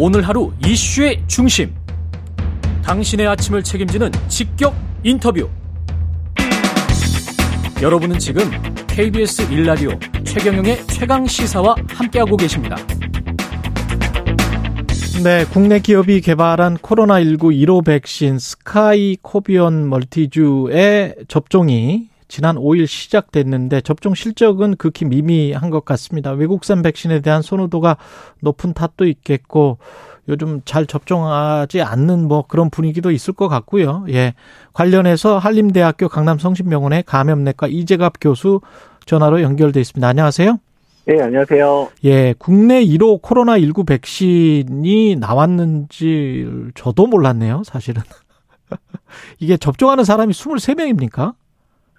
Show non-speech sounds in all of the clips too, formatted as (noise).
오늘 하루 이슈의 중심. 당신의 아침을 책임지는 직격 인터뷰. 여러분은 지금 KBS 1라디오 최경영의 최강 시사와 함께하고 계십니다. 네, 국내 기업이 개발한 코로나19 1호 백신 스카이 코비온 멀티주의 접종이 지난 5일 시작됐는데 접종 실적은 극히 미미한 것 같습니다. 외국산 백신에 대한 선호도가 높은 탓도 있겠고 요즘 잘 접종하지 않는 뭐 그런 분위기도 있을 것 같고요. 예. 관련해서 한림대학교 강남성심병원의 감염내과 이재갑 교수 전화로 연결돼 있습니다. 안녕하세요. 네, 안녕하세요. 예, 국내 1호 코로나19 백신이 나왔는지 저도 몰랐네요, 사실은. (laughs) 이게 접종하는 사람이 23명입니까?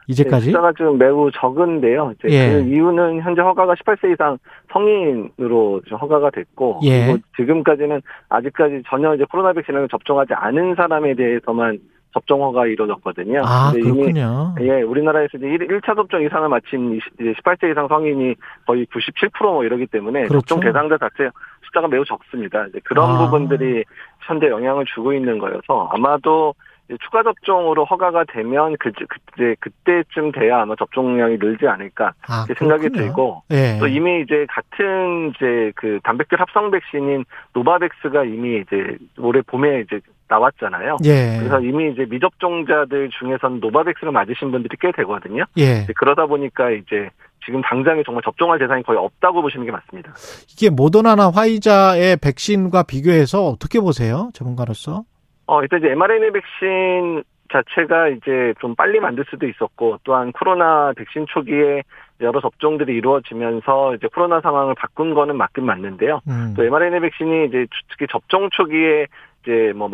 이제까지? 네, 숫자가 좀 매우 적은데요. 이제 예. 그 이유는 현재 허가가 18세 이상 성인으로 허가가 됐고, 예. 그리고 지금까지는 아직까지 전혀 이제 코로나 백신을 접종하지 않은 사람에 대해서만 접종 허가 이루어졌거든요. 아, 그렇군요. 이미, 예, 우리나라에서 이제 1, 차 접종 이상을 마친 이제 18세 이상 성인이 거의 97%뭐 이러기 때문에 그렇죠. 접종 대상자 자체 숫자가 매우 적습니다. 이제 그런 아. 부분들이 현재 영향을 주고 있는 거여서 아마도 추가 접종으로 허가가 되면 그, 그때, 그때쯤 돼야 아마 접종량이 늘지 않을까 아, 생각이 들고 예. 또 이미 이제 같은 이제 그 단백질 합성 백신인 노바백스가 이미 이제 올해 봄에 이제 나왔잖아요. 예. 그래서 이미 이제 미접종자들 중에서는 노바백스를 맞으신 분들이 꽤 되거든요. 예. 그러다 보니까 이제 지금 당장에 정말 접종할 대상이 거의 없다고 보시는 게 맞습니다. 이게 모더나나 화이자의 백신과 비교해서 어떻게 보세요, 전문가로서? 어, 일단 이제 mRNA 백신 자체가 이제 좀 빨리 만들 수도 있었고 또한 코로나 백신 초기에 여러 접종들이 이루어지면서 이제 코로나 상황을 바꾼 거는 맞긴 맞는데요. 음. 또 mRNA 백신이 이제 특히 접종 초기에 이제 뭐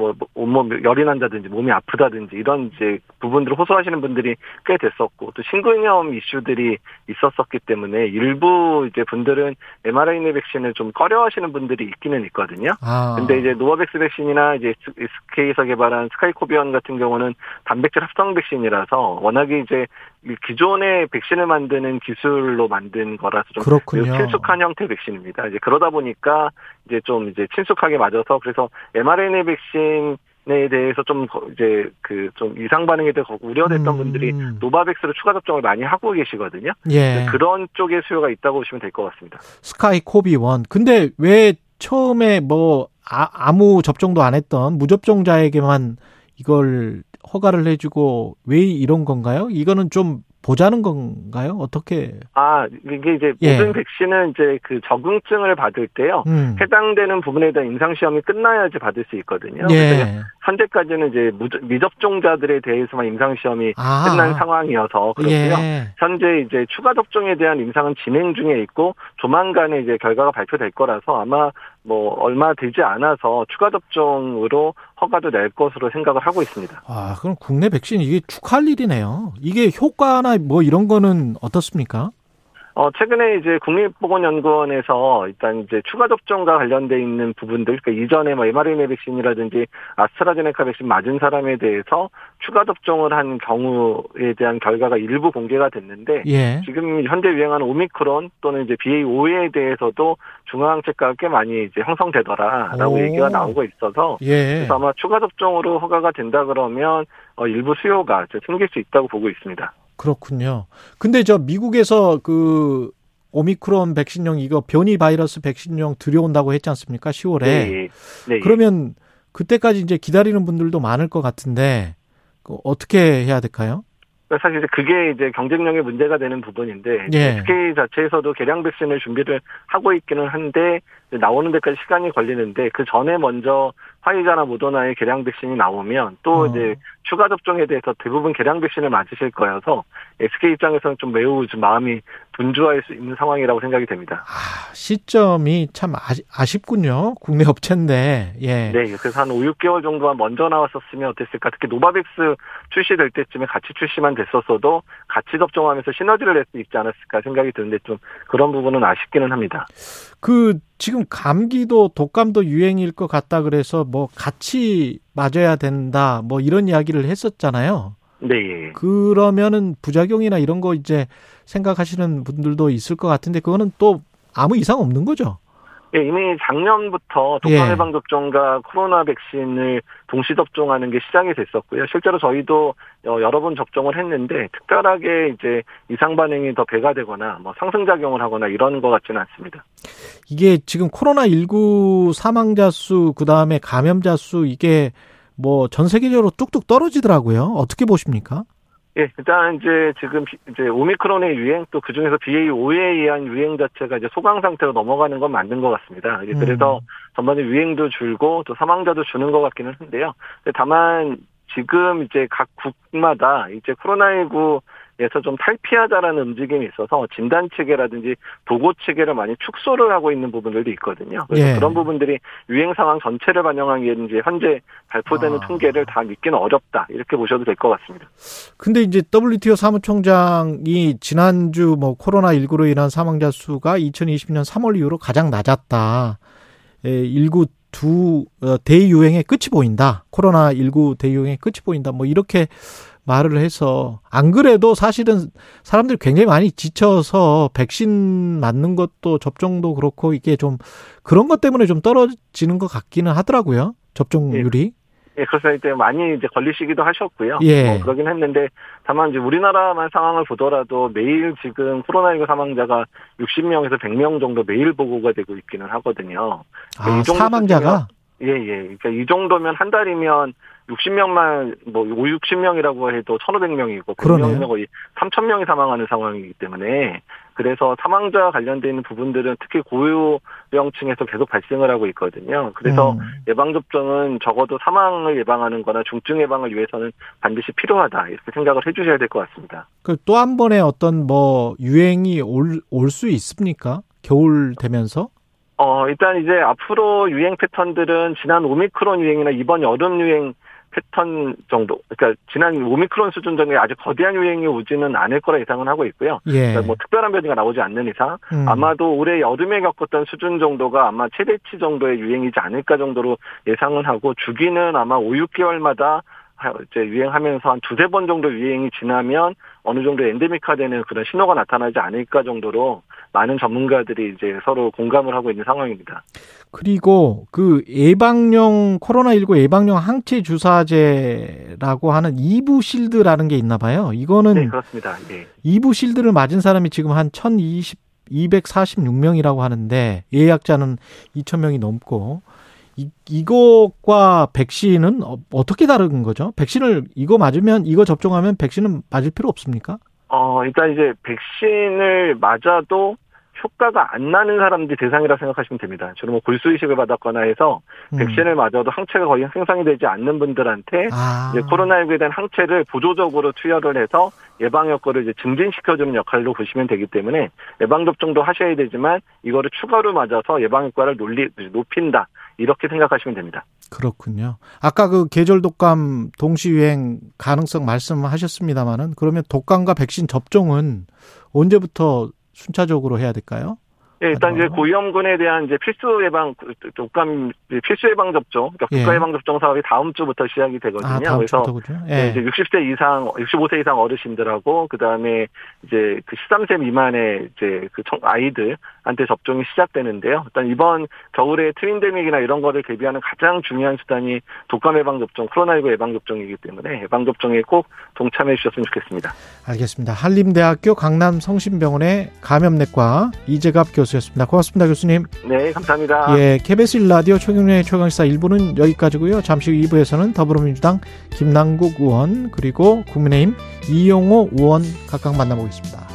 뭐, 온몸 열이 난다든지 몸이 아프다든지 이런 이제 부분들을 호소하시는 분들이 꽤 됐었고 또 심근염 이슈들이 있었었기 때문에 일부 이제 분들은 mRNA 백신을 좀 꺼려하시는 분들이 있기는 있거든요. 아. 근데 이제 노바백스 백신이나 이제 SK에서 개발한 스카이코비원 같은 경우는 단백질 합성 백신이라서 워낙에 이제 기존의 백신을 만드는 기술로 만든 거라서 좀 그렇군요. 친숙한 형태 백신입니다. 이제 그러다 보니까 이제 좀 이제 친숙하게 맞아서 그래서 mRNA 백신 에 대해서 좀 이제 그 좀 이상 반응에 대해 우려됐던 음. 분들이 노바백스로 추가 접종을 많이 하고 계시거든요. 예. 그런 쪽의 수요가 있다고 보시면 될 것 같습니다. 스카이코비원. 근데 왜 처음에 뭐 아무 접종도 안 했던 무접종자에게만 이걸 허가를 해주고 왜 이런 건가요? 이거는 좀 보자는 건가요? 어떻게? 아, 이게 이제 예. 모든 백신은 이제 그 적응증을 받을 때요. 음. 해당되는 부분에 대한 임상시험이 끝나야지 받을 수 있거든요. 예. 현재까지는 이제 미접종자들에 대해서만 임상시험이 아. 끝난 상황이어서 그렇고요. 예. 현재 이제 추가 접종에 대한 임상은 진행 중에 있고 조만간에 이제 결과가 발표될 거라서 아마 뭐 얼마 되지 않아서 추가 접종으로 허가도 낼 것으로 생각을 하고 있습니다. 아, 그럼 국내 백신 이게 축하할 일이네요. 이게 효과나 뭐 이런 거는 어떻습니까? 어, 최근에 이제 국립보건연구원에서 일단 이제 추가 접종과 관련돼 있는 부분들, 그러니까 이전에 뭐 mRNA 백신이라든지 아스트라제네카 백신 맞은 사람에 대해서 추가 접종을 한 경우에 대한 결과가 일부 공개가 됐는데, 예. 지금 현재 유행하는 오미크론 또는 이제 BA5에 대해서도 중앙항체가가 꽤 많이 이제 형성되더라라고 오. 얘기가 나오고 있어서, 예. 그래서 아마 추가 접종으로 허가가 된다 그러면 어, 일부 수요가 생길 수 있다고 보고 있습니다. 그렇군요. 근데 저 미국에서 그 오미크론 백신용 이거 변이 바이러스 백신용 들여온다고 했지 않습니까? 10월에. 네. 네. 그러면 그때까지 이제 기다리는 분들도 많을 것 같은데 그 어떻게 해야 될까요? 사실 그게 이제 경쟁력의 문제가 되는 부분인데 예. SK 자체에서도 개량 백신을 준비를 하고 있기는 한데 나오는 데까지 시간이 걸리는데 그 전에 먼저 화이자나 모더나의 개량 백신이 나오면 또 어. 이제 추가 접종에 대해서 대부분 개량 백신을 맞으실 거여서 SK 입장에서는 좀 매우 좀 마음이 분주할 수 있는 상황이라고 생각이 됩니다. 아, 시점이 참 아쉽군요 국내 업체인데. 예. 네, 그래서 한 5, 6개월 정도만 먼저 나왔었으면 어땠을까? 특히 노바백스 출시될 때쯤에 같이 출시만 됐었어도 같이 접종하면서 시너지를 낼 수 있지 않았을까 생각이 드는데 좀 그런 부분은 아쉽기는 합니다. 그 지금 감기도 독감도 유행일 것 같다 그래서 뭐 같이 맞아야 된다 뭐 이런 이야기를 했었잖아요. 네. 그러면은 부작용이나 이런 거 이제 생각하시는 분들도 있을 것 같은데 그거는 또 아무 이상 없는 거죠. 예, 이미 작년부터 독감 예. 접종과 코로나 백신을 동시 접종하는 게 시작이 됐었고요. 실제로 저희도 어, 여러 번 접종을 했는데 특별하게 이제 이상 반응이 더 배가 되거나 뭐 상승 작용을 하거나 이런 것 같지는 않습니다. 이게 지금 코로나 19 사망자 수, 그 다음에 감염자 수, 이게 뭐 전 세계적으로 뚝뚝 떨어지더라고요. 어떻게 보십니까? 예, 일단 이제 지금 비- 이제 오미크론의 유행 또 그 중에서 BA5에 의한 유행 자체가 이제 소강 상태로 넘어가는 건 맞는 것 같습니다. 예, 그래서 음. 전반에 유행도 줄고 또 사망자도 주는 것 같기는 한데요. 다만 지금 이제 각 국마다 이제 코로나19 에서 좀 탈피하자라는 움직임이 있어서 진단 체계라든지 보고 체계를 많이 축소를 하고 있는 부분들도 있거든요. 그래서 예. 그런 부분들이 유행 상황 전체를 반영하기에는 이제 현재 발표되는 아. 통계를 다 믿기는 어렵다 이렇게 보셔도 될 것 같습니다. 근데 이제 WTO 사무총장이 지난주 뭐 코로나 19로 인한 사망자 수가 2020년 3월 이후로 가장 낮았다. 예, 19두 어, 대유행의 끝이 보인다. 코로나 19 대유행의 끝이 보인다. 뭐 이렇게 말을 해서 안 그래도 사실은 사람들이 굉장히 많이 지쳐서 백신 맞는 것도 접종도 그렇고 이게 좀 그런 것 때문에 좀 떨어지는 것 같기는 하더라고요. 접종률이. 예, 그래서 이제 많이 이제 걸리시기도 하셨고요. 예. 뭐 그러긴 했는데 다만 이제 우리나라만 상황을 보더라도 매일 지금 코로나19 사망자가 60명에서 100명 정도 매일 보고가 되고 있기는 하거든요. 아, 이 정도 사망자가 예, 예. 그러니까 이 정도면 한 달이면 60명만 뭐 5, 60명이라고 해도 1,500명이고 그러네요. 100명이면 거의 3,000명이 사망하는 상황이기 때문에 그래서 사망자 있는 부분들은 특히 고유병층에서 계속 발생을 하고 있거든요. 그래서 음. 예방 접종은 적어도 사망을 예방하는 거나 중증 예방을 위해서는 반드시 필요하다. 이렇게 생각을 해 주셔야 될 것 같습니다. 그 또 한 번의 어떤 뭐 유행이 올 올 수 있습니까? 겨울 되면서? 어, 일단 이제 앞으로 유행 패턴들은 지난 오미크론 유행이나 이번 여름 유행 패턴 정도, 그러니까 지난 오미크론 수준 정도의 아주 거대한 유행이 오지는 않을 거라 예상은 하고 있고요. 예. 그러니까 뭐 특별한 변이가 나오지 않는 이상 음. 아마도 올해 여름에 겪었던 수준 정도가 아마 최대치 정도의 유행이지 않을까 정도로 예상은 하고 주기는 아마 5, 6개월마다 이제 유행하면서 한 두세 번 정도 유행이 지나면 어느 정도 엔데믹화되는 그런 신호가 나타나지 않을까 정도로 많은 전문가들이 이제 서로 공감을 하고 있는 상황입니다. 그리고 그 예방용 코로나19 예방용 항체 주사제라고 하는 이부 실드라는 게 있나 봐요. 이거는 네, 그렇습니다. 예. 이부 실드를 맞은 사람이 지금 한 1020, 246명이라고 하는데 예약자는 2,000명이 넘고 이, 이것과 백신은 어, 어떻게 다른 거죠? 백신을 이거 맞으면 이거 접종하면 백신은 맞을 필요 없습니까? 어, 일단 이제 백신을 맞아도 효과가 안 나는 사람들이 대상이라 생각하시면 됩니다. 주로 뭐 골수이식을 받았거나 해서 음. 백신을 맞아도 항체가 거의 생성이 되지 않는 분들한테 아. 이제 코로나19에 대한 항체를 보조적으로 투여를 해서 예방 효과를 이제 증진시켜주는 역할로 보시면 되기 때문에 예방 접종도 하셔야 되지만 이거를 추가로 맞아서 예방 효과를 높인다 이렇게 생각하시면 됩니다. 그렇군요. 아까 그 계절 독감 동시 유행 가능성 말씀하셨습니다마는 그러면 독감과 백신 접종은 언제부터 순차적으로 해야 될까요? 예, 일단 이제 맞아요. 고위험군에 대한 이제 필수 예방 독감 필수 예방 접종, 그러니까 예. 국가 예방 접종 사업이 다음 주부터 시작이 되거든요. 아, 다음 그래서 주부터 그죠? 네, 예. 이제 60세 이상, 65세 이상 어르신들하고 그다음에 이제 그 13세 미만의 이제 그 청- 아이들한테 접종이 시작되는데요. 일단 이번 겨울에 트윈데믹이나 이런 거를 대비하는 가장 중요한 수단이 독감 예방 접종, 코로나19 예방 접종이기 때문에 예방 접종에 꼭 동참해 주셨으면 좋겠습니다. 알겠습니다. 한림대학교 강남 성심병원의 감염내과 이재갑 교수였습니다. 고맙습니다, 교수님. 네, 감사합니다. 예, KBS 1라디오 최경련의 최강시사 1부는 여기까지고요. 잠시 후 2부에서는 더불어민주당 김남국 의원 그리고 국민의힘 이용호 의원 각각 만나보겠습니다.